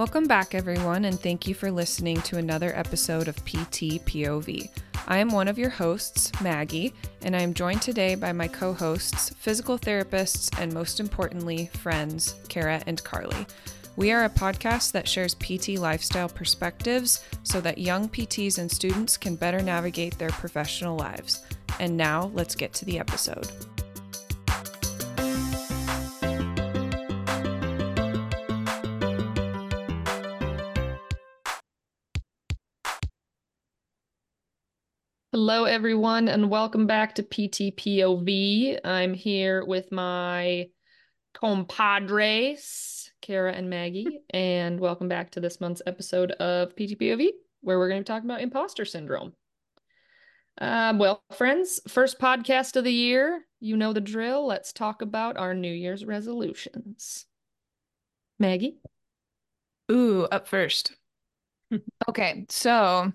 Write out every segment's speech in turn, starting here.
Welcome back, everyone, and thank you for listening to another episode of PT POV. I am one of your hosts, Maggie, and I am joined today by my co hosts, physical therapists, and most importantly, friends, Cara and Carley. We are a podcast that shares PT lifestyle perspectives so that young PTs and students can better navigate their professional lives. And now, let's get to the episode. Hello, everyone, and welcome back to PTPOV. I'm here with my compadres, Cara and Maggie, and welcome back to this month's episode of PTPOV, where we're going to be talking about imposter syndrome. Um, well, friends, first podcast of the year. You know the drill. Let's talk about our New Year's resolutions. Maggie? Ooh, up first. okay, so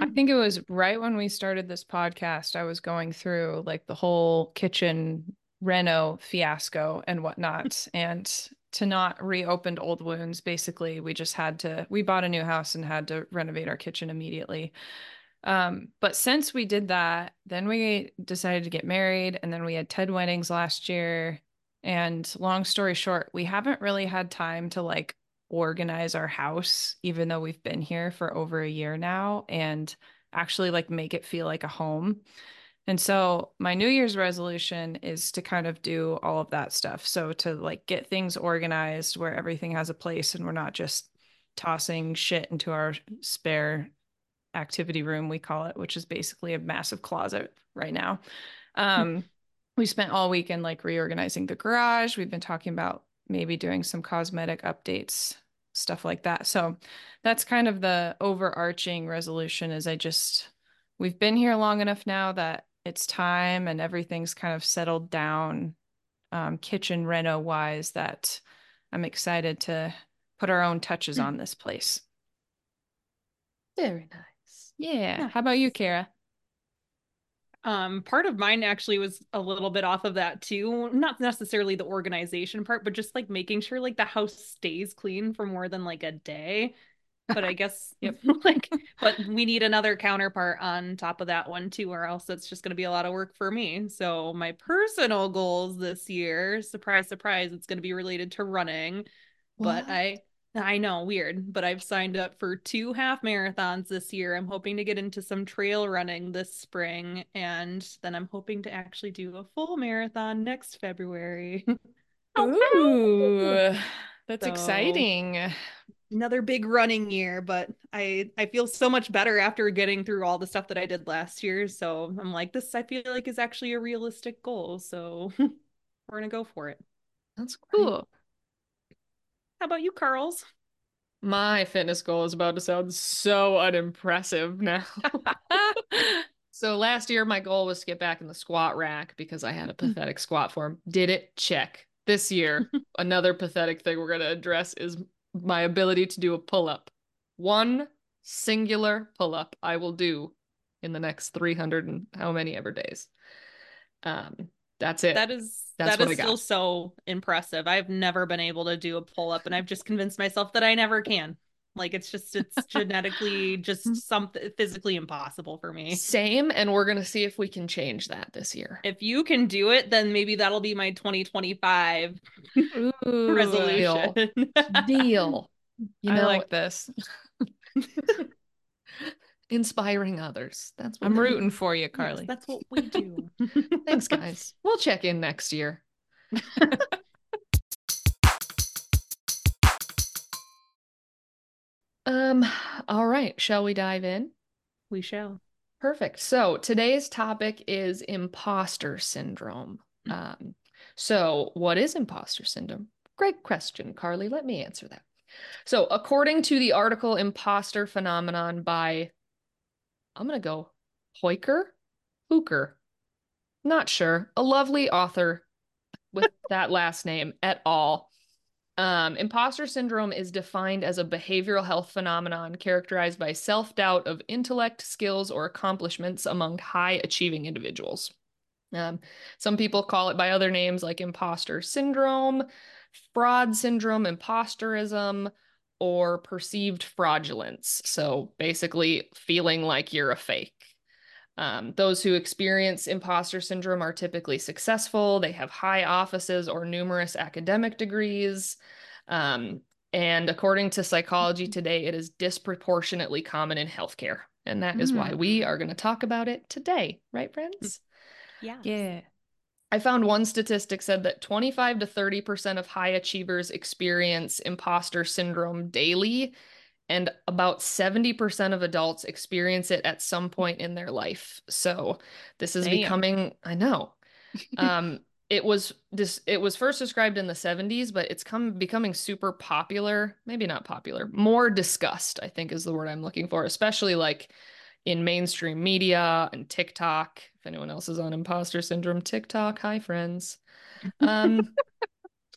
I think it was right when we started this podcast, I was going through like the whole kitchen reno fiasco and whatnot. and to not reopen old wounds, basically, we just had to, we bought a new house and had to renovate our kitchen immediately. Um, but since we did that, then we decided to get married and then we had TED weddings last year. And long story short, we haven't really had time to like organize our house, even though we've been here for over a year now, and actually like make it feel like a home. And so my New Year's resolution is to kind of do all of that stuff. So to like get things organized where everything has a place and we're not just tossing shit into our spare activity room, we call it, which is basically a massive closet right now. Um, we spent all weekend like reorganizing the garage. We've been talking about maybe doing some cosmetic updates, stuff like that. So that's kind of the overarching resolution is I just we've been here long enough now that it's time and everything's kind of settled down um, kitchen reno wise that I'm excited to put our own touches on this place. Very nice. Yeah. yeah. How about you, Cara? Um, part of mine actually was a little bit off of that too. Not necessarily the organization part, but just like making sure like the house stays clean for more than like a day. But I guess yep, like but we need another counterpart on top of that one too, or else it's just gonna be a lot of work for me. So my personal goals this year, surprise, surprise, it's gonna be related to running. What? But I I know, weird, but I've signed up for two half marathons this year. I'm hoping to get into some trail running this spring, and then I'm hoping to actually do a full marathon next February. Ooh, that's so, exciting. Another big running year, but I I feel so much better after getting through all the stuff that I did last year. So I'm like, this I feel like is actually a realistic goal. So we're gonna go for it. That's cool. How about you, Carls? My fitness goal is about to sound so unimpressive now. so last year, my goal was to get back in the squat rack because I had a pathetic squat form. Did it? Check. This year, another pathetic thing we're going to address is my ability to do a pull up. One singular pull up I will do in the next 300 and how many ever days. Um, that's it. That is That's that is still so impressive. I've never been able to do a pull up, and I've just convinced myself that I never can. Like it's just it's genetically just something physically impossible for me. Same, and we're gonna see if we can change that this year. If you can do it, then maybe that'll be my 2025 Ooh, resolution. Deal. deal. You know, I like this inspiring others. That's what I'm rooting for you, Carley. Yes, that's what we do. Thanks, guys. We'll check in next year. um, all right. Shall we dive in? We shall. Perfect. So today's topic is imposter syndrome. Mm. Um, so what is imposter syndrome? Great question, Carley. Let me answer that. So, according to the article Imposter Phenomenon by I'm going to go Hoiker, Hooker. Not sure. A lovely author with that last name at all. Um, imposter syndrome is defined as a behavioral health phenomenon characterized by self doubt of intellect, skills, or accomplishments among high achieving individuals. Um, some people call it by other names like imposter syndrome, fraud syndrome, imposterism, or perceived fraudulence. So basically, feeling like you're a fake. Um, those who experience imposter syndrome are typically successful. They have high offices or numerous academic degrees. Um, and according to Psychology Today, it is disproportionately common in healthcare. And that is why we are going to talk about it today, right, friends? Yeah. Yeah. I found one statistic said that 25 to 30% of high achievers experience imposter syndrome daily, and about 70% of adults experience it at some point in their life. So this is Damn. becoming, I know. Um, it was this it was first described in the 70s, but it's come becoming super popular, maybe not popular, more discussed, I think is the word I'm looking for, especially like in mainstream media and TikTok. If anyone else is on imposter syndrome TikTok, hi friends. Um,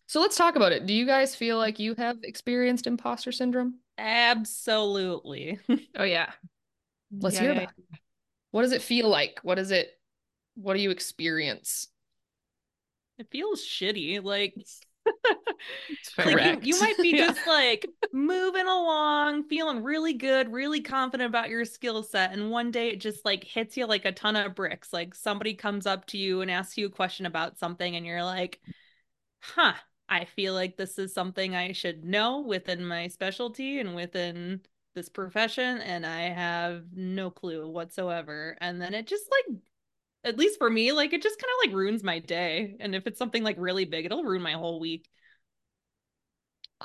so let's talk about it. Do you guys feel like you have experienced imposter syndrome? Absolutely. Oh yeah. Let's Yeah, hear yeah, about it. What does it feel like? What is it? What do you experience? It feels shitty. Like, like you, you might be Yeah. just like moving along, feeling really good, really confident about your skill set. And one day it just like hits you like a ton of bricks. Like somebody comes up to you and asks you a question about something, and you're like, huh, I feel like this is something I should know within my specialty and within this profession. And I have no clue whatsoever. And then it just like, at least for me, like it just kind of like ruins my day. And if it's something like really big, it'll ruin my whole week.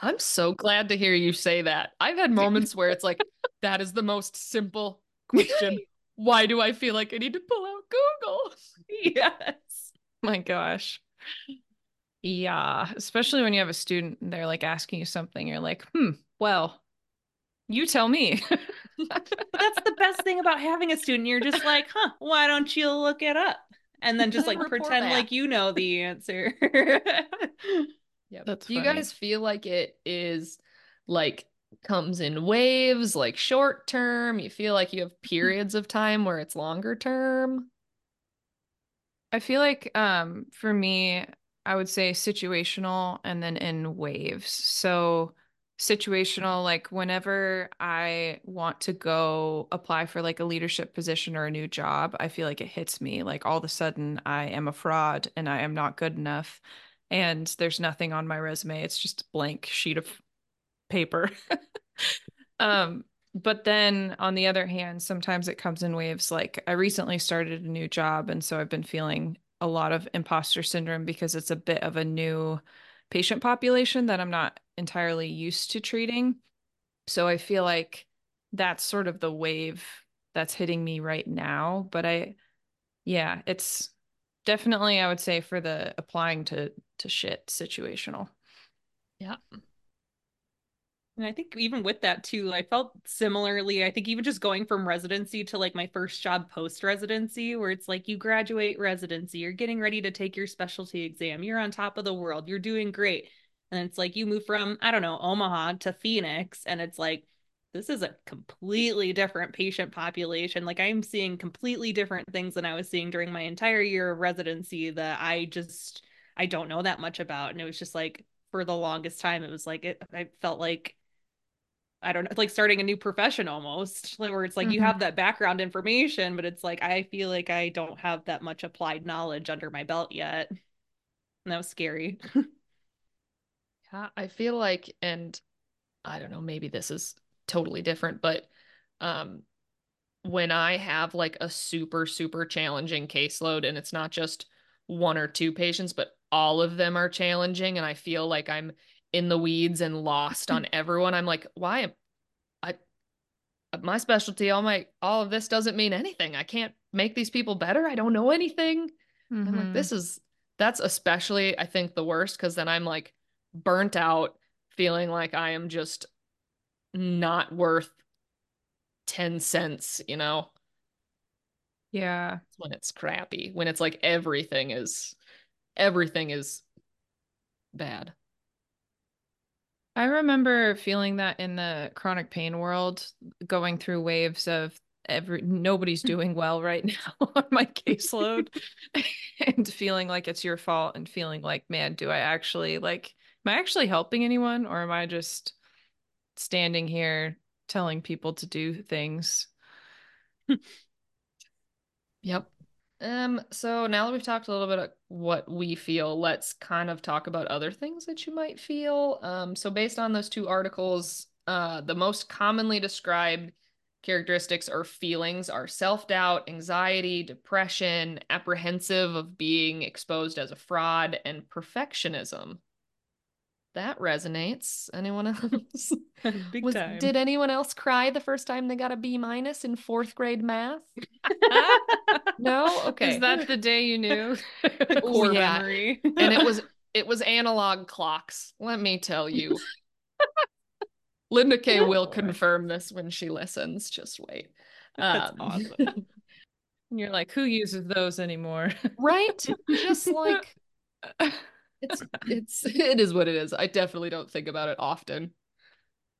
I'm so glad to hear you say that. I've had moments where it's like, that is the most simple question. Why do I feel like I need to pull out Google? yes. my gosh. Yeah, especially when you have a student and they're like asking you something, you're like, hmm, well, you tell me. But that's the best thing about having a student. You're just like, huh, why don't you look it up? And then just like pretend back. like you know the answer. Yeah. That's Do you guys feel like it is like comes in waves, like short term? You feel like you have periods of time where it's longer term? I feel like um for me, I would say situational and then in waves. So situational, like whenever I want to go apply for like a leadership position or a new job, I feel like it hits me. Like all of a sudden I am a fraud and I am not good enough. And there's nothing on my resume. It's just a blank sheet of paper. um, but then on the other hand, sometimes it comes in waves. Like I recently started a new job, and so I've been feeling a lot of imposter syndrome because it's a bit of a new patient population that I'm not entirely used to treating. So I feel like that's sort of the wave that's hitting me right now. But I, yeah, it's definitely, I would say, for the applying to to shit situational. Yeah. And I think even with that too, I felt similarly. I think even just going from residency to like my first job post residency, where it's like you graduate residency, you're getting ready to take your specialty exam, you're on top of the world, you're doing great. And it's like you move from, I don't know, Omaha to Phoenix, and it's like, this is a completely different patient population. Like I'm seeing completely different things than I was seeing during my entire year of residency that I just, I don't know that much about. And it was just like, for the longest time, it was like, it, I felt like, I don't know, like starting a new profession almost, where it's like you Mhm. have that background information, but it's like I feel like I don't have that much applied knowledge under my belt yet. And that was scary. Yeah, I feel like, and I don't know, maybe this is totally different, but um, when I have like a super, super challenging caseload and it's not just one or two patients, but all of them are challenging, and I feel like I'm in the weeds and lost on everyone, I'm like, why am I my specialty, all my all of this doesn't mean anything. I can't make these people better. I don't know anything. I'm like, Mhm. this is that's especially, I think, the worst because then I'm like burnt out, feeling like I am just not worth 10 cents, you know? Yeah. When it's crappy, when it's like everything is everything is bad. I remember feeling that in the chronic pain world, going through waves of every nobody's mm. doing well right now on my caseload and feeling like it's your fault and feeling like, man, do I actually like am I actually helping anyone or am I just standing here telling people to do things. Yep. Um, so now that we've talked a little bit what we feel, let's kind of talk about other things that you might feel. Um, so based on those two articles, uh, the most commonly described characteristics or feelings are self-doubt, anxiety, depression, apprehensive of being exposed as a fraud, and perfectionism. That resonates. Anyone else? Big Was, time. did anyone else cry the first time they got a B minus in fourth grade math? No? Okay. Is that the day you knew? core yeah. memory? and it was it was analog clocks. Let me tell you. Linda Kay will confirm this when she listens. Just wait. That's Um, awesome. And you're like, who uses those anymore? right? Just like it's it's it is what it is. I definitely don't think about it often.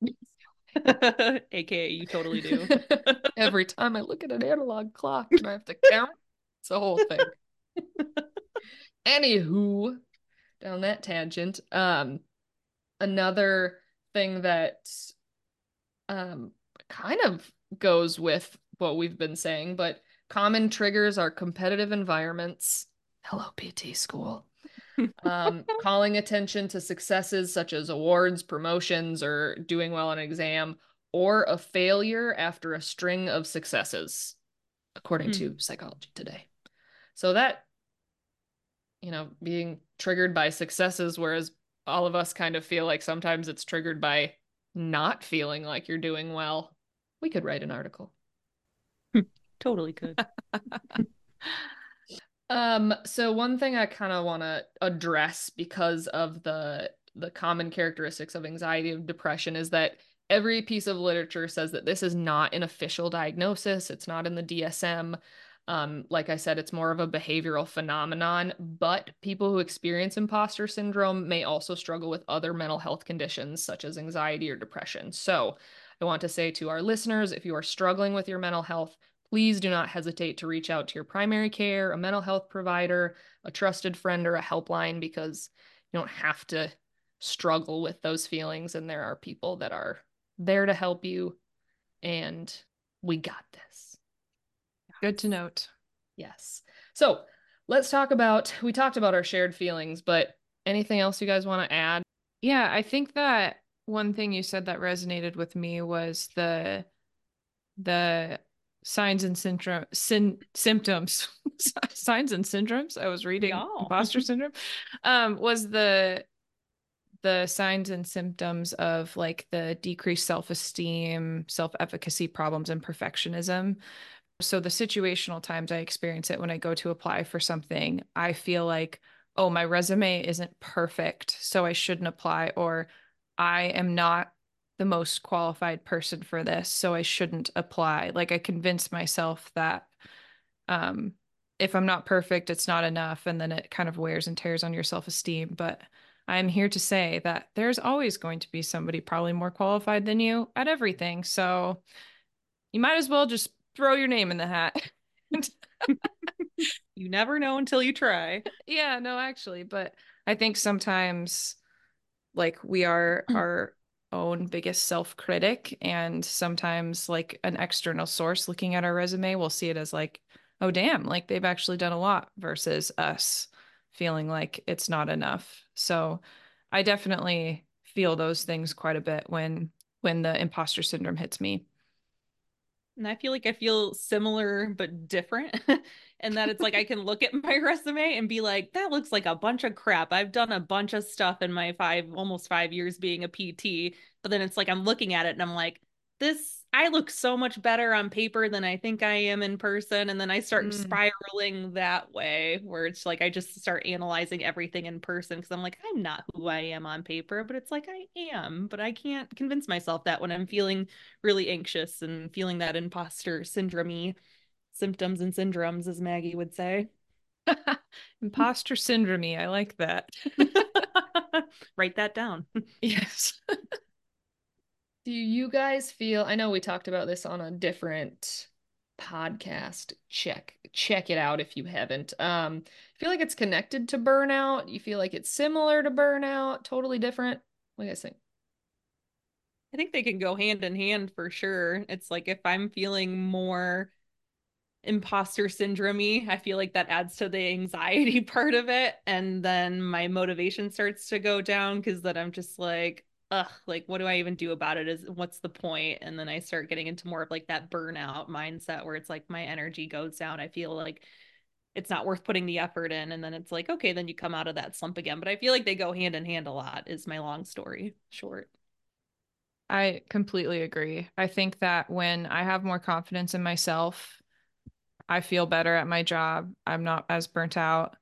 AKA, you totally do. Every time I look at an analog clock and I have to count, it's a whole thing. Anywho, down that tangent, um, another thing that um kind of goes with what we've been saying, but common triggers are competitive environments. Hello, PT school. Um, calling attention to successes such as awards, promotions, or doing well on an exam, or a failure after a string of successes, according to Psychology Today. So that, you know, being triggered by successes, whereas all of us kind of feel like sometimes it's triggered by not feeling like you're doing well. We could write an article. totally could. Um, so one thing I kind of want to address because of the the common characteristics of anxiety and depression is that every piece of literature says that this is not an official diagnosis. It's not in the DSM. Um, like I said, it's more of a behavioral phenomenon, but people who experience imposter syndrome may also struggle with other mental health conditions such as anxiety or depression. So I want to say to our listeners if you are struggling with your mental health, please do not hesitate to reach out to your primary care, a mental health provider, a trusted friend, or a helpline because you don't have to struggle with those feelings. And there are people that are there to help you. And we got this. Good to note. Yes. So let's talk about, we talked about our shared feelings, but anything else you guys want to add? Yeah, I think that one thing you said that resonated with me was the the signs and syndrome syn, symptoms signs and syndromes i was reading Yeah. imposter syndrome um was the the signs and symptoms of like the decreased self-esteem self-efficacy problems and perfectionism so the situational times i experience it when i go to apply for something i feel like oh my resume isn't perfect so i shouldn't apply or i am not the most qualified person for this, so I shouldn't apply. Like I convince myself that um if I'm not perfect, it's not enough and then it kind of wears and tears on your self-esteem, but I'm here to say that there's always going to be somebody probably more qualified than you at everything. So you might as well just throw your name in the hat. You never know until you try. yeah, no, actually, but I think sometimes like we are our own biggest self-critic and sometimes like an external source looking at our resume will see it as like oh damn like they've actually done a lot versus us feeling like it's not enough so i definitely feel those things quite a bit when when the imposter syndrome hits me And I feel like I feel similar but different. and that it's like I can look at my resume and be like, that looks like a bunch of crap. I've done a bunch of stuff in my five, almost five years being a PT. But then it's like I'm looking at it and I'm like, this, I look so much better on paper than I think I am in person. And then I start Mm. spiraling that way where it's like I just start analyzing everything in person because I'm like, I'm not who I am on paper, but it's like I am. But I can't convince myself that when I'm feeling really anxious and feeling that imposter syndrome symptoms and syndromes, as Maggie would say. imposter syndrome i like that Write that down. yes Do you guys feel, I know we talked about this on a different podcast. Check check it out if you haven't. Um feel like it's connected to burnout? You feel like it's similar to burnout, totally different? What do you guys think? I think they can go hand in hand for sure. It's like if I'm feeling more imposter syndrome I feel like that adds to the anxiety part of it. And then my motivation starts to go down because then I'm just like, ugh, like what do I even do about it? Is what's the point? And then I start getting into more of like that burnout mindset where it's like my energy goes down. I feel like it's not worth putting the effort in. And then it's like, okay, then you come out of that slump again. But I feel like they go hand in hand a lot, is my long story short. I completely agree. I think that when I have more confidence in myself, I feel better at my job. I'm not as burnt out.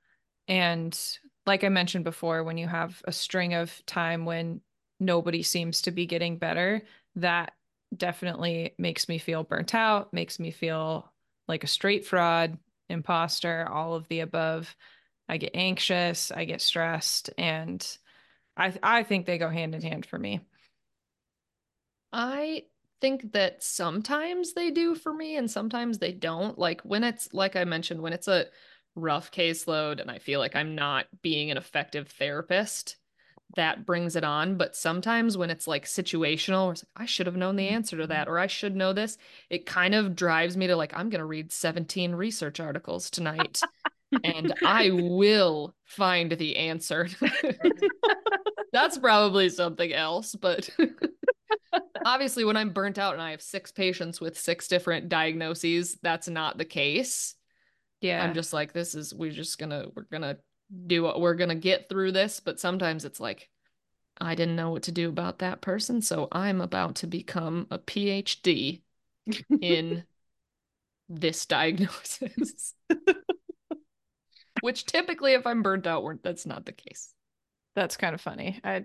And like I mentioned before, when you have a string of time when nobody seems to be getting better, that definitely makes me feel burnt out, makes me feel like a straight fraud, imposter, all of the above. I get anxious, I get stressed, and I I think they go hand in hand for me. I think that sometimes they do for me and sometimes they don't. Like when it's like I mentioned, when it's a rough caseload and I feel like I'm not being an effective therapist, that brings it on. But sometimes when it's like situational, it's like, I should have known the answer to that, mm-hmm. or I should know this, it kind of drives me to like, I'm going to read 17 research articles tonight and I will find the answer. That's probably something else, but obviously when I'm burnt out and I have six patients with six different diagnoses, that's not the case. Yeah. I'm just like, this is, we're just gonna, we're gonna do what we're gonna get through this. But sometimes it's like, I didn't know what to do about that person. So I'm about to become a PhD in this diagnosis. Which typically, if I'm burnt out, that's not the case. That's kind of funny. I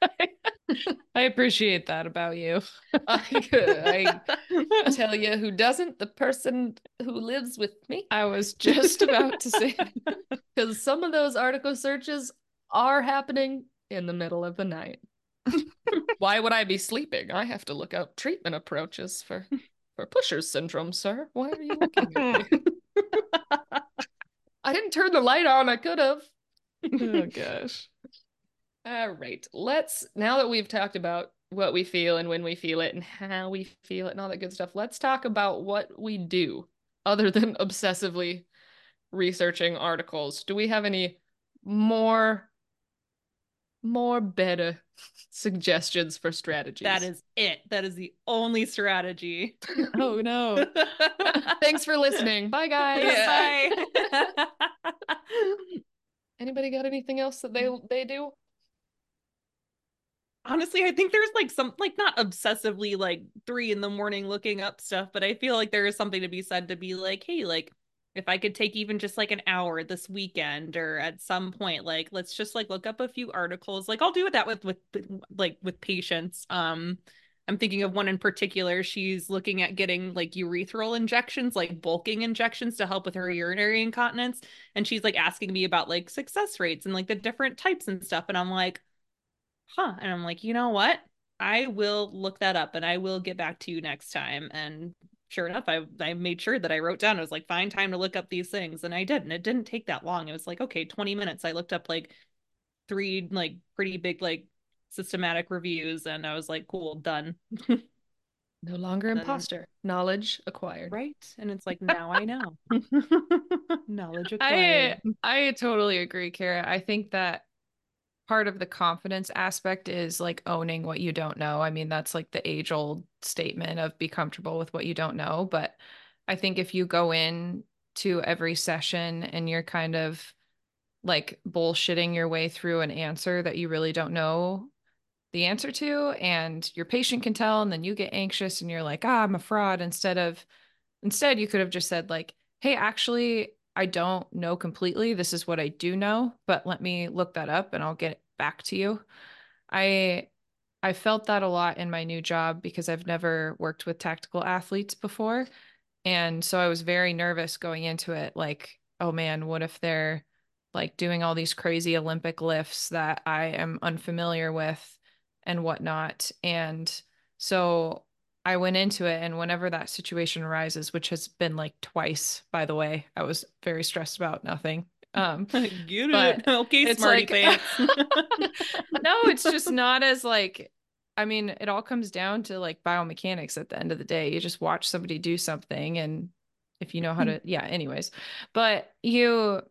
I appreciate that about you. I, I tell you who doesn't, the person who lives with me. I was just about to say because some of those article searches are happening in the middle of the night. Why would I be sleeping? I have to look up treatment approaches for for Pusher's syndrome, sir. Why are you looking at me? I didn't turn the light on. I could have. oh gosh. All right. Let's now that we've talked about what we feel and when we feel it and how we feel it and all that good stuff, let's talk about what we do other than obsessively researching articles. Do we have any more more better suggestions for strategies? That is it. That is the only strategy. oh no. Thanks for listening. Bye guys. Yeah. Bye. Anybody got anything else that they they do? Honestly, I think there's like some like not obsessively like three in the morning looking up stuff, but I feel like there is something to be said to be like, hey, like if I could take even just like an hour this weekend or at some point, like let's just like look up a few articles. Like I'll do that with with like with patients. Um I'm thinking of one in particular. She's looking at getting like urethral injections, like bulking injections to help with her urinary incontinence. And she's like asking me about like success rates and like the different types and stuff. And I'm like, huh. And I'm like, you know what? I will look that up and I will get back to you next time. And sure enough, I I made sure that I wrote down. I was like, find time to look up these things, and I did, and it didn't take that long. It was like, okay, 20 minutes. I looked up like three like pretty big like systematic reviews, and I was like, cool, done. no longer imposter. Knowledge acquired. Right. And it's like now I know. Knowledge acquired. I I totally agree, Cara. I think that part of the confidence aspect is like owning what you don't know. I mean, that's like the age old statement of be comfortable with what you don't know. But I think if you go in to every session and you're kind of like bullshitting your way through an answer that you really don't know the answer to, and your patient can tell, and then you get anxious and you're like, ah, I'm a fraud. Instead of, instead, you could have just said, like, hey, actually, I don't know completely. This is what I do know, but let me look that up and I'll get back to you. I I felt that a lot in my new job because I've never worked with tactical athletes before. And so I was very nervous going into it like, oh man, what if they're like doing all these crazy Olympic lifts that I am unfamiliar with and whatnot. And so I went into it, and whenever that situation arises, which has been like twice, by the way, I was very stressed about nothing. Um, Get it? Okay, smarty like, pants. no, it's just not as like I mean, it all comes down to like biomechanics at the end of the day. You just watch somebody do something and if you know how to yeah, anyways. But you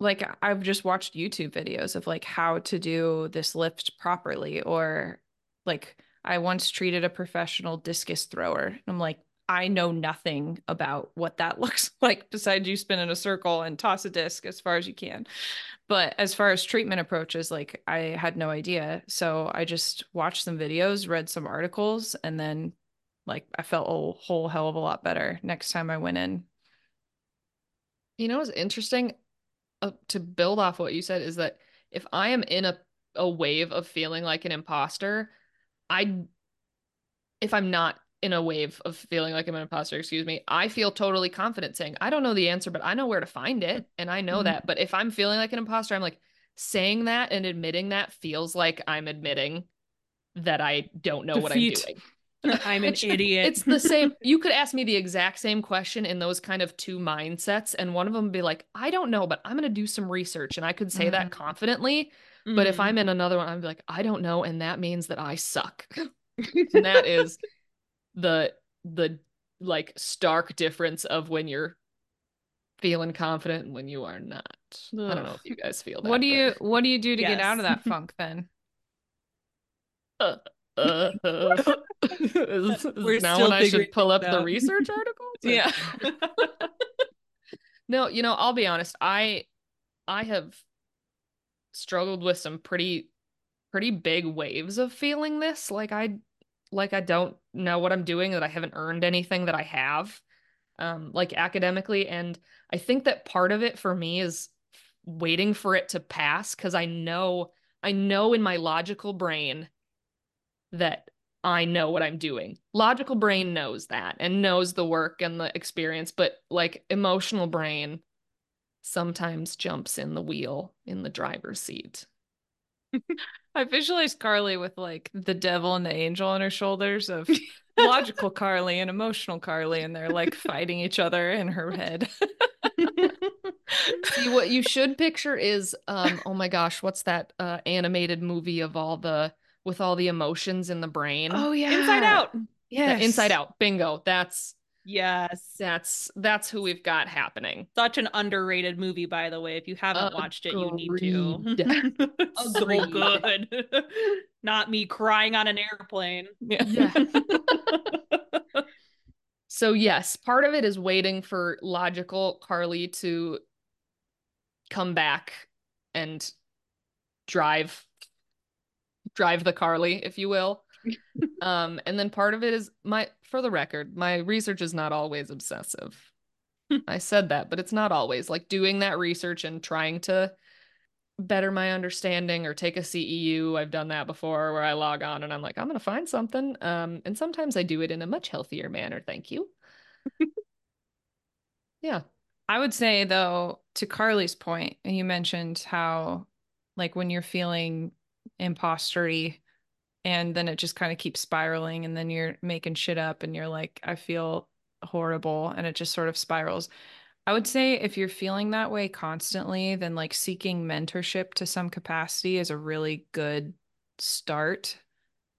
like I've just watched YouTube videos of like how to do this lift properly or like I once treated a professional discus thrower. I'm like I know nothing about what that looks like besides you spin in a circle and toss a disc as far as you can. But as far as treatment approaches, like I had no idea. So I just watched some videos, read some articles, and then like I felt a whole hell of a lot better next time I went in. You know it's interesting? Uh, to build off what you said is that if I am in a, a wave of feeling like an imposter, I if I'm not in a wave of feeling like I'm an imposter, excuse me, I feel totally confident saying, I don't know the answer, but I know where to find it. And I know mm-hmm. that. But if I'm feeling like an imposter, I'm like, saying that and admitting that feels like I'm admitting that I don't know Defeat. what I'm doing. I'm an idiot. It's the same. You could ask me the exact same question in those kind of two mindsets, and one of them would be like, I don't know, but I'm going to do some research. And I could say mm-hmm. that confidently. Mm-hmm. But if mm-hmm. I'm in another one, I'm like, I don't know. And that means that I suck. and that is the the like stark difference of when you're feeling confident and when you are not. Ugh. I don't know if you guys feel that. What do you what do you do to yes. get out of that funk then? Uh, uh, uh. is, is now when I should pull up the research articles? yeah. no, you know, I'll be honest. I I have struggled with some pretty pretty big waves of feeling this. Like I like I don't know what I'm doing, that I haven't earned anything that I have, um, like academically. And I think that part of it for me is waiting for it to pass because I know, I know in my logical brain that I know what I'm doing. Logical brain knows that and knows the work and the experience, but like emotional brain sometimes jumps in the wheel in the driver's seat. I visualize Carley with like the devil and the angel on her shoulders of logical Carley and emotional Carley, and they're like fighting each other in her head. See, what you should picture is, um, oh my gosh, what's that uh, animated movie of all the with all the emotions in the brain? Oh yeah, Inside Out. Yeah, Inside Out. Bingo. That's Yes. That's that's who we've got happening. Such an underrated movie, by the way. If you haven't watched it, you need to. so good. Not me crying on an airplane. Yeah. yeah. so yes, part of it is waiting for logical Carley to come back and drive drive the Carley, if you will. um, and then part of it is my, for the record, my research is not always obsessive. I said that, but it's not always like doing that research and trying to better my understanding or take a CEU. I've done that before where I log on and I'm like, I'm going to find something. Um, and sometimes I do it in a much healthier manner. Thank you. yeah. I would say though, to Carley's point, and you mentioned how like when you're feeling impostery and then it just kind of keeps spiraling and then you're making shit up and you're like i feel horrible and it just sort of spirals. I would say if you're feeling that way constantly then like seeking mentorship to some capacity is a really good start.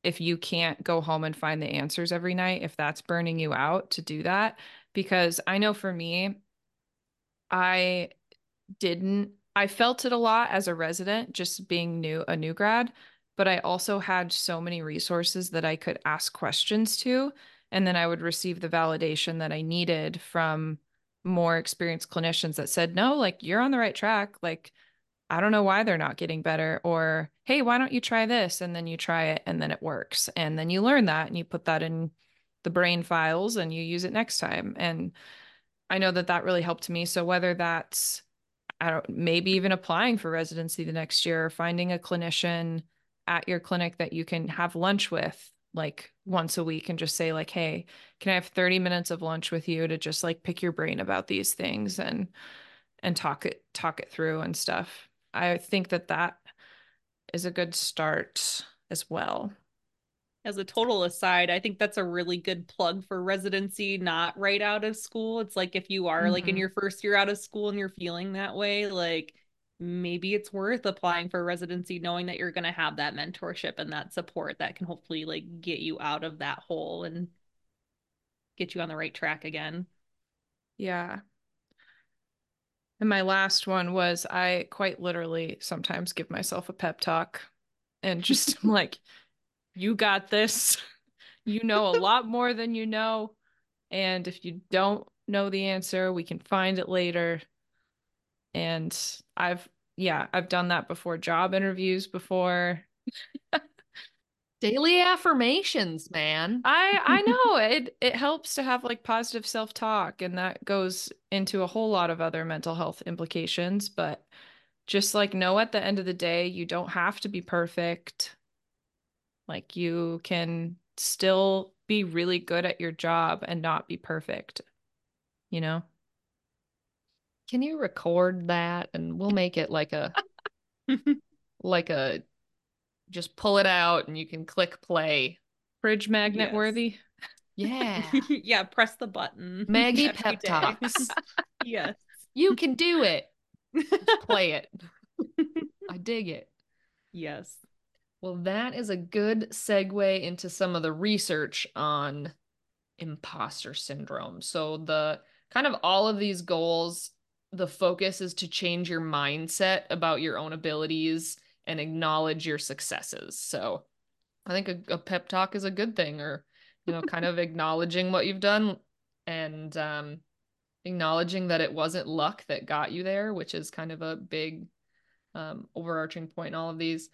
If you can't go home and find the answers every night if that's burning you out to do that because i know for me i didn't i felt it a lot as a resident just being new a new grad but I also had so many resources that I could ask questions to. And then I would receive the validation that I needed from more experienced clinicians that said, no, like you're on the right track. Like, I don't know why they're not getting better. Or, hey, why don't you try this? And then you try it and then it works. And then you learn that and you put that in the brain files and you use it next time. And I know that that really helped me. So whether that's, I don't, maybe even applying for residency the next year, or finding a clinician at your clinic that you can have lunch with like once a week and just say like hey can i have 30 minutes of lunch with you to just like pick your brain about these things and and talk it talk it through and stuff i think that that is a good start as well as a total aside i think that's a really good plug for residency not right out of school it's like if you are mm-hmm. like in mm-hmm. your first year out of school and you're feeling that way like maybe it's worth applying for residency knowing that you're going to have that mentorship and that support that can hopefully like get you out of that hole and get you on the right track again. Yeah. And my last one was I quite literally sometimes give myself a pep talk and just like, you got this. You know a lot more than you know. And if you don't know the answer, we can find it later. And I've, yeah, I've done that before job interviews before. Daily affirmations, man. I I know it it helps to have like positive self-talk and that goes into a whole lot of other mental health implications, but just like know at the end of the day you don't have to be perfect. Like you can still be really good at your job and not be perfect. You know? Can you record that and we'll make it like a like a just pull it out and you can click play. Fridge magnet Yes. worthy. Yeah. yeah, press the button. Maggie pep talks. yes. You can do it. Play it. I dig it. yes. Well, that is a good segue into some of the research on imposter syndrome. So, the kind of all of these goals, the focus is to change your mindset about your own abilities and acknowledge your successes. So, I think a, a pep talk is a good thing, or, you know, kind of acknowledging what you've done and um, acknowledging that it wasn't luck that got you there, which is kind of a big um, overarching point in all of these.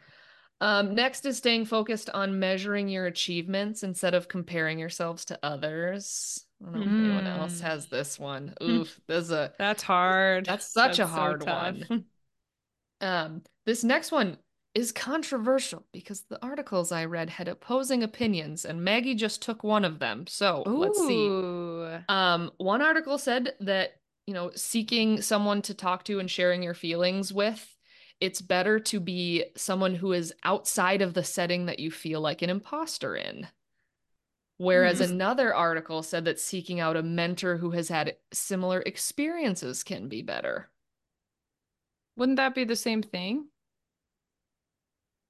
Um, next is staying focused on measuring your achievements instead of comparing yourselves to others. I don't know if anyone else Mm. has this one. Oof, this is a That's hard. that's such a That's so hard tough. one. Um, this next one is controversial because the articles I read had opposing opinions, and Maggie just took one of them. So let's see. Um, one article said that, you know, seeking someone to talk to and sharing your feelings with, it's better to be someone who is outside of the setting that you feel like an imposter in. Whereas Hmm. another article said that seeking out a mentor who has had similar experiences can be better. Wouldn't that be the same thing?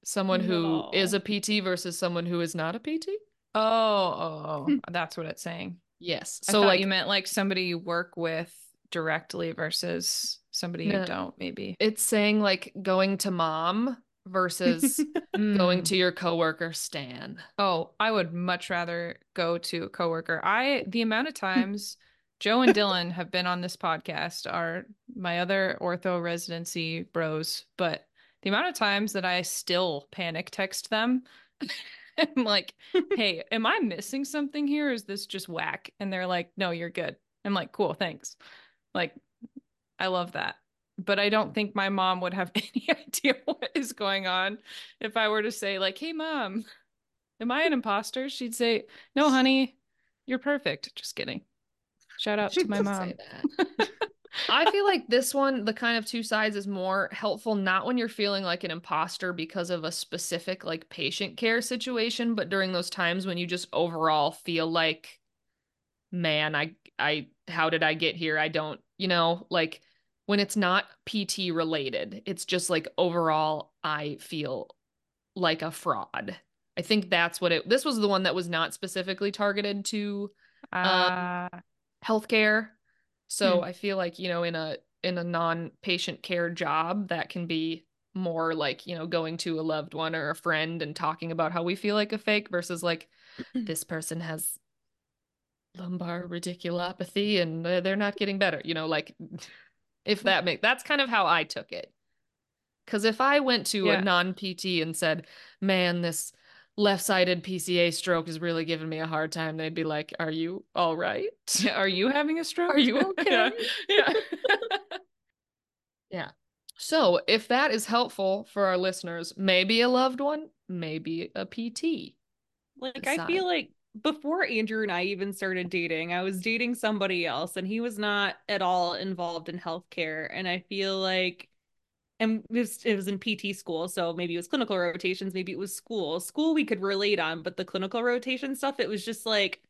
Someone who is No. a PT versus someone who is not a PT? Oh, oh, oh, that's what it's saying. Yes. So like you meant like somebody you work with directly versus somebody No. you don't, maybe. it's saying like going to mom versus going Mm. to your coworker Stan. Oh, I would much rather go to a coworker. I the amount of times Joe and Dylan have been on this podcast are my other ortho residency bros, but the amount of times that I still panic text them, I'm like, "Hey, am I missing something here? Is this just whack?" And they're like, "No, you're good." I'm like, "Cool, thanks." Like, I love that. But I don't think my mom would have any idea what is going on if I were to say like, "Hey, mom." Am I an imposter? She'd say, No, honey, you're perfect. Just kidding. Shout out to She'd my mom. I feel like this one, the kind of two sides, is more helpful not when you're feeling like an imposter because of a specific like patient care situation, but during those times when you just overall feel like, man, I I how did I get here? I don't, you know, like when it's not PT related, it's just like overall I feel like a fraud. I think that's what it this was the one that was not specifically targeted to Uh, healthcare. So Hmm. I feel like, you know, in a in a non-patient care job, that can be more like, you know, going to a loved one or a friend and talking about how we feel like a fake versus like this person has lumbar radiculopathy and they're they're not getting better. You know, like if mm-hmm. that make that's kind of how I took it. Cuz if I went to Yeah. a non-PT and said, "Man, this left-sided PCA stroke is really giving me a hard time," they'd be like, "Are you all right?" are you having a stroke? Are you okay? yeah. yeah. Yeah. So, if that is helpful for our listeners, maybe a loved one, maybe a PT. Like I feel like before Andrew and I even started dating, I was dating somebody else and he was not at all involved in healthcare. And I feel like and it was, it was in PT school, so maybe it was clinical rotations, maybe it was school. School we could relate on, but the clinical rotation stuff, it was just like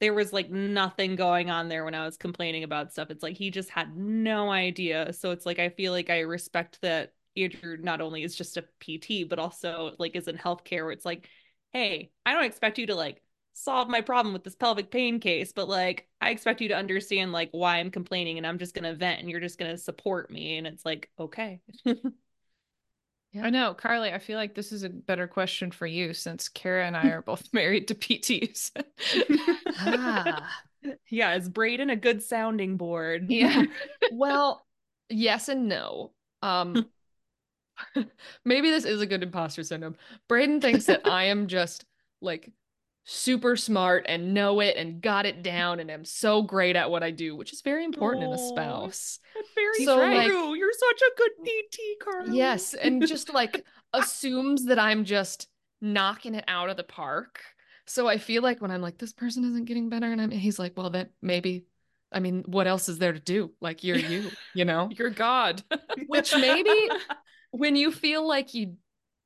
there was like nothing going on there when I was complaining about stuff. It's like he just had no idea. So it's like I feel like I respect that Andrew not only is just a PT, but also like is in healthcare where it's like, hey, I don't expect you to like solve my problem with this pelvic pain case, but like I expect you to understand like why I'm complaining and I'm just gonna vent and you're just gonna support me. And it's like, okay. Yeah. I know, Carley. I feel like this is a better question for you since Cara and I are both married to PTs. ah. Yeah, is Braden a good sounding board? Yeah. well, yes and no. Um maybe this is a good imposter syndrome. Braden thinks that I am just like super smart and know it and got it down and am so great at what I do, which is very important oh, in a spouse. Very so, true. Like, You're such a good PT, Carley. Yes, and just like assumes that I'm just knocking it out of the park. So I feel like when I'm like, this person isn't getting better, and I'm, he's like, well, then maybe. I mean, what else is there to do? Like you're you, you know? you're God. Which maybe when you feel like you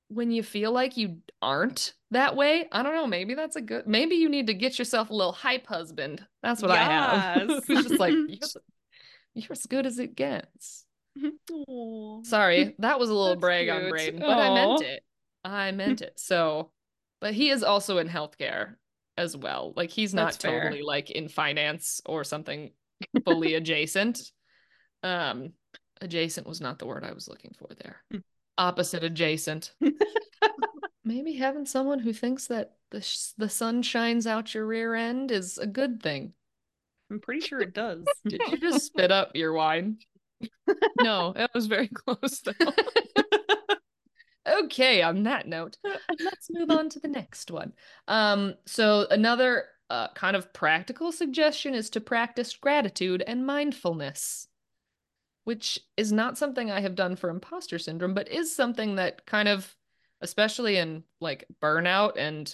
when you feel like you aren't that way, I don't know, maybe that's a good maybe you need to get yourself a little hype husband. That's what yes. I have. Who's just like you're, you're, as good as it gets. Aww. Sorry, that was a little brag cute. on Braden, but Aww. I meant it. I meant it. So, but he is also in healthcare as well. Like he's not that's totally fair. like in finance or something fully adjacent. Um adjacent was not the word I was looking for there. Opposite adjacent. Maybe having someone who thinks that the sh- the sun shines out your rear end is a good thing. I'm pretty sure it does. Did you just spit up your wine? no, it was very close though. okay, on that note, let's move on to the next one. Um, so another uh, kind of practical suggestion is to practice gratitude and mindfulness which is not something I have done for imposter syndrome, but is something that kind of, especially in like burnout and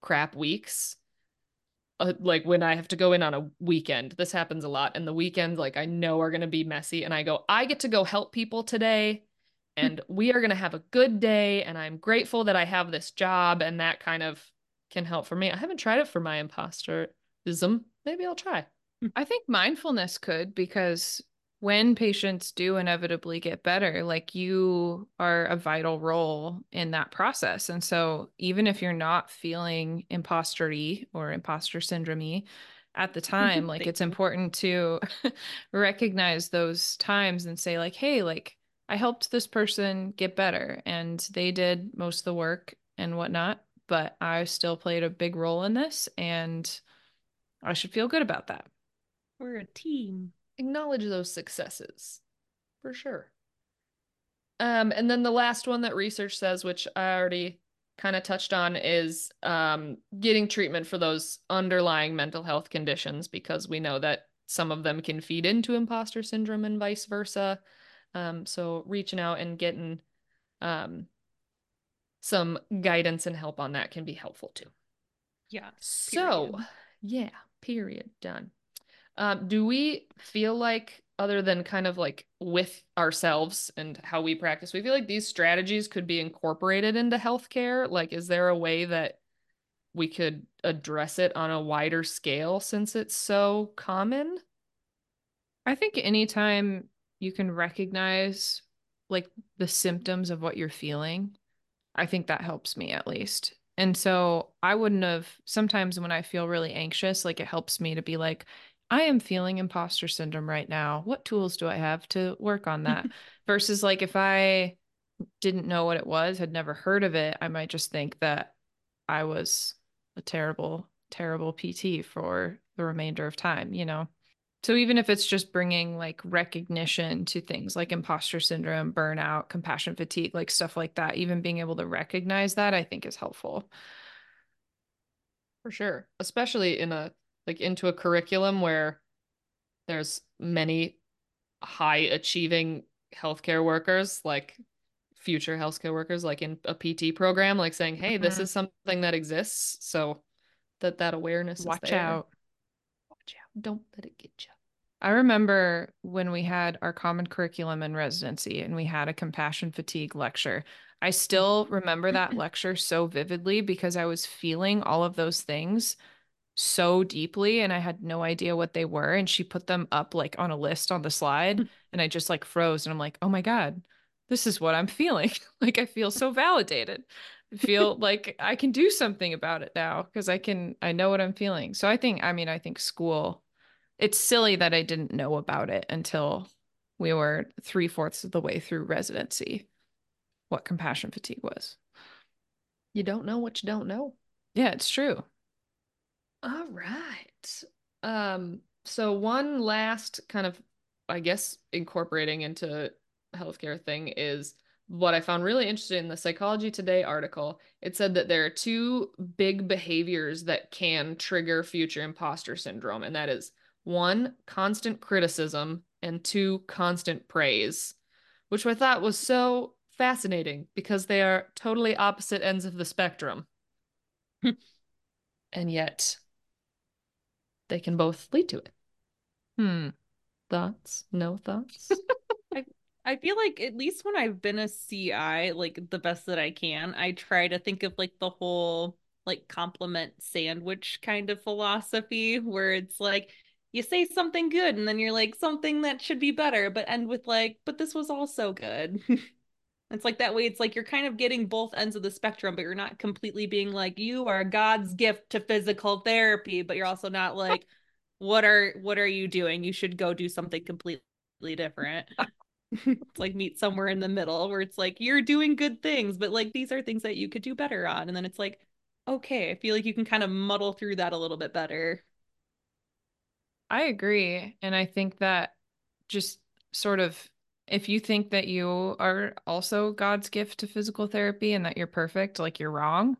crap weeks, uh, like when I have to go in on a weekend, this happens a lot. And the weekends, like I know are going to be messy. And I go, I get to go help people today and we are going to have a good day. And I'm grateful that I have this job and that kind of can help for me. I haven't tried it for my imposterism. Maybe I'll try. I think mindfulness could because when patients do inevitably get better, like you are a vital role in that process. And so even if you're not feeling impostery or imposter syndrome at the mm-hmm. time, like it's important to recognize those times and say, like, hey, like I helped this person get better and they did most of the work and whatnot, but I still played a big role in this and I should feel good about that. We're a team acknowledge those successes for sure. Um, and then the last one that research says, which I already kind of touched on, is um, getting treatment for those underlying mental health conditions because we know that some of them can feed into imposter syndrome and vice versa. Um, so reaching out and getting um, some guidance and help on that can be helpful too. Yeah. So, yeah, period. Done. Um, do we feel like, other than kind of like with ourselves and how we practice, we feel like these strategies could be incorporated into healthcare? Like, is there a way that we could address it on a wider scale since it's so common? I think anytime you can recognize like the symptoms of what you're feeling, I think that helps me at least. And so I wouldn't have sometimes when I feel really anxious, like it helps me to be like, I am feeling imposter syndrome right now. What tools do I have to work on that? Versus like if I didn't know what it was, had never heard of it, I might just think that I was a terrible, terrible PT for the remainder of time, you know? So even if it's just bringing like recognition to things like imposter syndrome, burnout, compassion fatigue, like stuff like that, even being able to recognize that, I think is helpful. For sure, especially in a like into a curriculum where there's many high achieving healthcare workers like future healthcare workers like in a PT program like saying hey mm-hmm. this is something that exists so that that awareness watch out watch out don't let it get you I remember when we had our common curriculum in residency and we had a compassion fatigue lecture. I still remember that lecture so vividly because I was feeling all of those things so deeply and I had no idea what they were. And she put them up like on a list on the slide mm. and I just like froze and I'm like, oh my God, this is what I'm feeling. like I feel so validated. I feel like I can do something about it now because I can, I know what I'm feeling. So I think, I mean, I think school, it's silly that I didn't know about it until we were three fourths of the way through residency, what compassion fatigue was. You don't know what you don't know. Yeah, it's true. All right. Um, so one last kind of, I guess, incorporating into healthcare thing is what I found really interesting in the Psychology Today article. It said that there are two big behaviors that can trigger future imposter syndrome, and that is one, constant criticism, and two, constant praise, which I thought was so fascinating because they are totally opposite ends of the spectrum. and yet they can both lead to it. Hmm. Thoughts? No thoughts? I I feel like at least when I've been a CI, like the best that I can, I try to think of like the whole like compliment sandwich kind of philosophy where it's like you say something good and then you're like something that should be better, but end with like, but this was also good. it's like that way it's like you're kind of getting both ends of the spectrum, but you're not completely being like you are God's gift to physical therapy, but you're also not like what are what are you doing? You should go do something completely different. it's like meet somewhere in the middle where it's like you're doing good things, but like these are things that you could do better on. And then it's like, okay, I feel like you can kind of muddle through that a little bit better. I agree. And I think that just sort of if you think that you are also God's gift to physical therapy and that you're perfect, like you're wrong.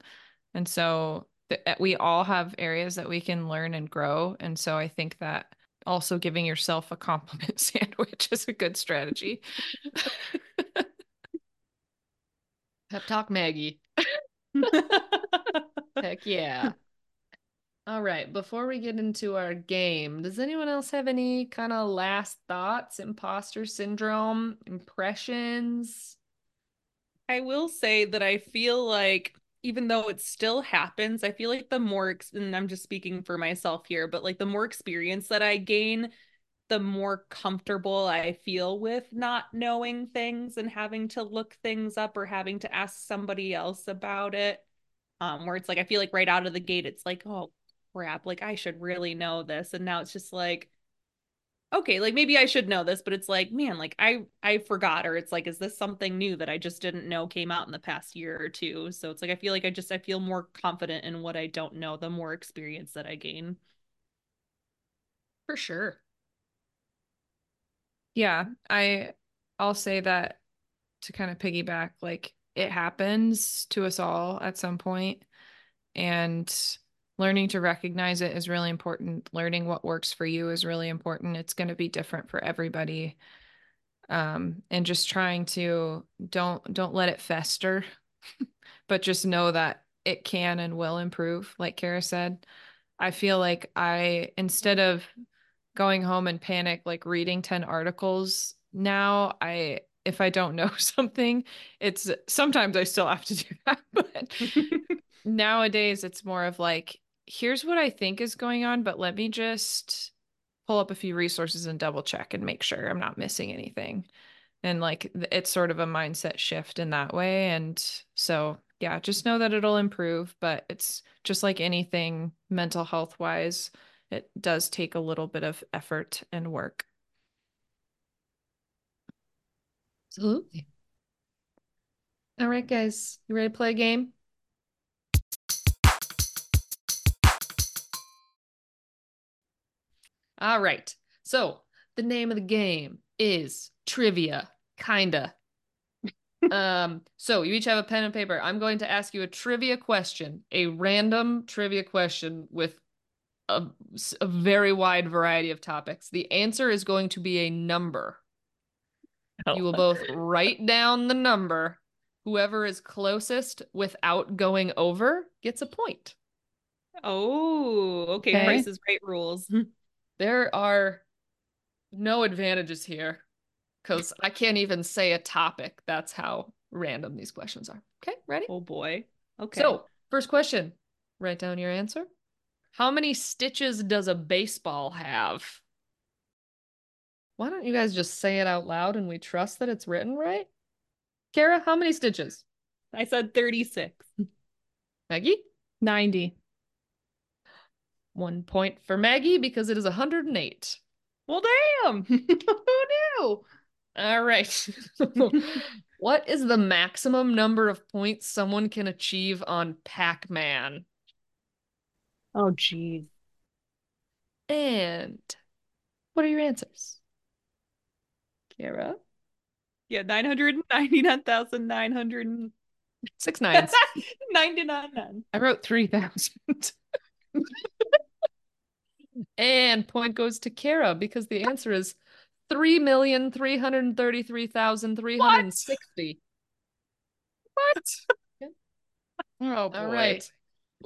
And so th- eh, we all have areas that we can learn and grow. And so I think that also giving yourself a compliment sandwich is a good strategy. Pep talk Maggie. Heck yeah. All right, before we get into our game, does anyone else have any kind of last thoughts, imposter syndrome, impressions? I will say that I feel like even though it still happens, I feel like the more, and I'm just speaking for myself here, but like the more experience that I gain, the more comfortable I feel with not knowing things and having to look things up or having to ask somebody else about it. Um, where it's like, I feel like right out of the gate, it's like, oh crap, like I should really know this. And now it's just like, okay, like maybe I should know this, but it's like, man, like I I forgot or it's like is this something new that I just didn't know came out in the past year or two? So it's like I feel like I just I feel more confident in what I don't know the more experience that I gain. For sure. Yeah, I I'll say that to kind of piggyback like it happens to us all at some point and learning to recognize it is really important. Learning what works for you is really important. It's going to be different for everybody. Um, and just trying to don't don't let it fester but just know that it can and will improve like Cara said. I feel like i instead of going home and panic like reading 10 articles now i if i don't know something it's sometimes i still have to do that but nowadays it's more of like here's what I think is going on, but let me just pull up a few resources and double check and make sure I'm not missing anything. And like it's sort of a mindset shift in that way. And so, yeah, just know that it'll improve, but it's just like anything mental health wise, it does take a little bit of effort and work. Absolutely. All right, guys, you ready to play a game? All right. So the name of the game is trivia, kinda. um, so you each have a pen and paper. I'm going to ask you a trivia question, a random trivia question with a, a very wide variety of topics. The answer is going to be a number. Oh. You will both write down the number. Whoever is closest without going over gets a point. Oh, okay. okay. Price is Right rules. there are no advantages here because I can't even say a topic. That's how random these questions are. Okay, ready? Oh boy. Okay. So, first question write down your answer. How many stitches does a baseball have? Why don't you guys just say it out loud and we trust that it's written right? Cara, how many stitches? I said 36. Maggie? 90. One point for Maggie because it is 108. Well, damn. Who knew? All right. what is the maximum number of points someone can achieve on Pac Man? Oh, geez. And what are your answers? Cara? Yeah, 999,900. Six nines. 99. I wrote 3,000. And point goes to Cara because the answer is three million three hundred thirty-three thousand three hundred sixty. What? oh, boy. All right.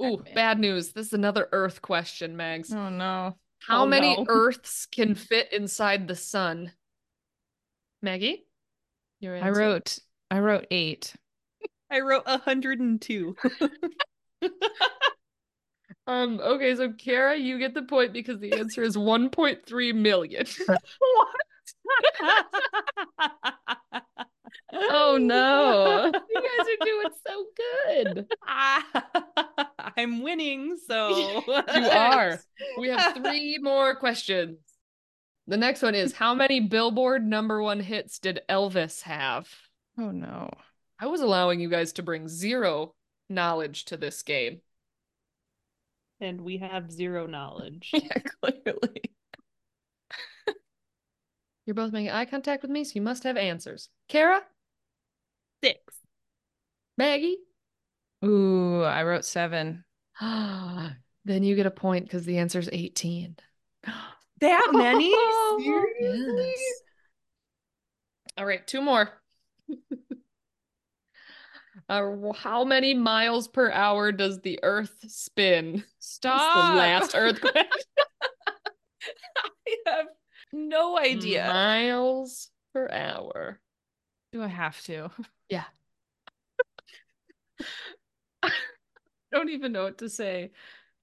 Ooh, Batman. bad news. This is another Earth question, Mags. Oh, no. How Oh, many no. Earths can fit inside the sun? Maggie? Your answer. I wrote, I wrote eight. I wrote 102. Um, okay, so Cara, you get the point because the answer is 1.3 million. what? Oh, no. you guys are doing so good. I'm winning, so You are. We have three more questions. The next one is How many Billboard number one hits did Elvis have? Oh, no. I was allowing you guys to bring zero knowledge to this game. And we have zero knowledge. Yeah, clearly. You're both making eye contact with me, so you must have answers. Cara? Six. Maggie? Ooh, I wrote seven. then you get a point because the answer is 18. That many? Seriously? Yes. All right, two more. Uh, how many miles per hour does the Earth spin? Stop. the last earthquake. I have no idea. Miles per hour. Do I have to? Yeah. I don't even know what to say.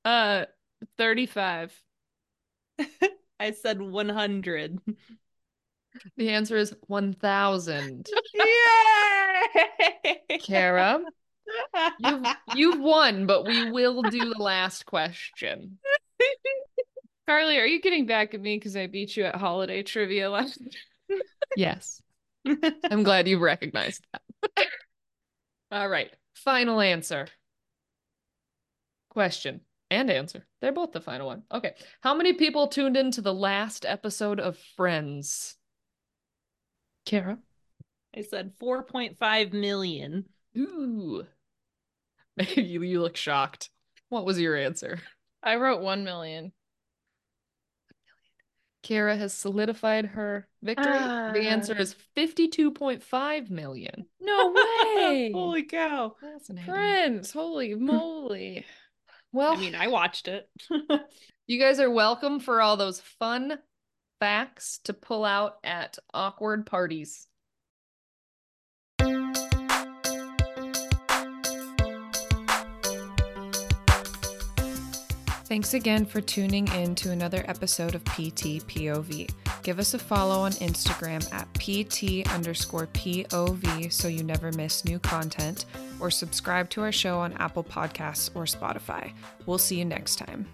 Uh, 35. I said 100. The answer is 1,000. Yay! Cara, you've, you've won, but we will do the last question. Carley, are you getting back at me because I beat you at holiday trivia last? Yes. I'm glad you recognized that. All right. Final answer. Question and answer. They're both the final one. Okay. How many people tuned into the last episode of Friends? Cara? I said 4.5 million. Ooh. you, you look shocked. What was your answer? I wrote 1 million. Cara has solidified her victory. the answer Ah. is 52.5 million. No way. Holy cow. Fascinating. Friends, holy moly. Well, I mean, I watched it. You guys are welcome for all those fun facts to pull out at awkward parties. Thanks again for tuning in to another episode of PT POV. Give us a follow on Instagram at PT underscore POV so you never miss new content, or subscribe to our show on Apple Podcasts or Spotify. We'll see you next time.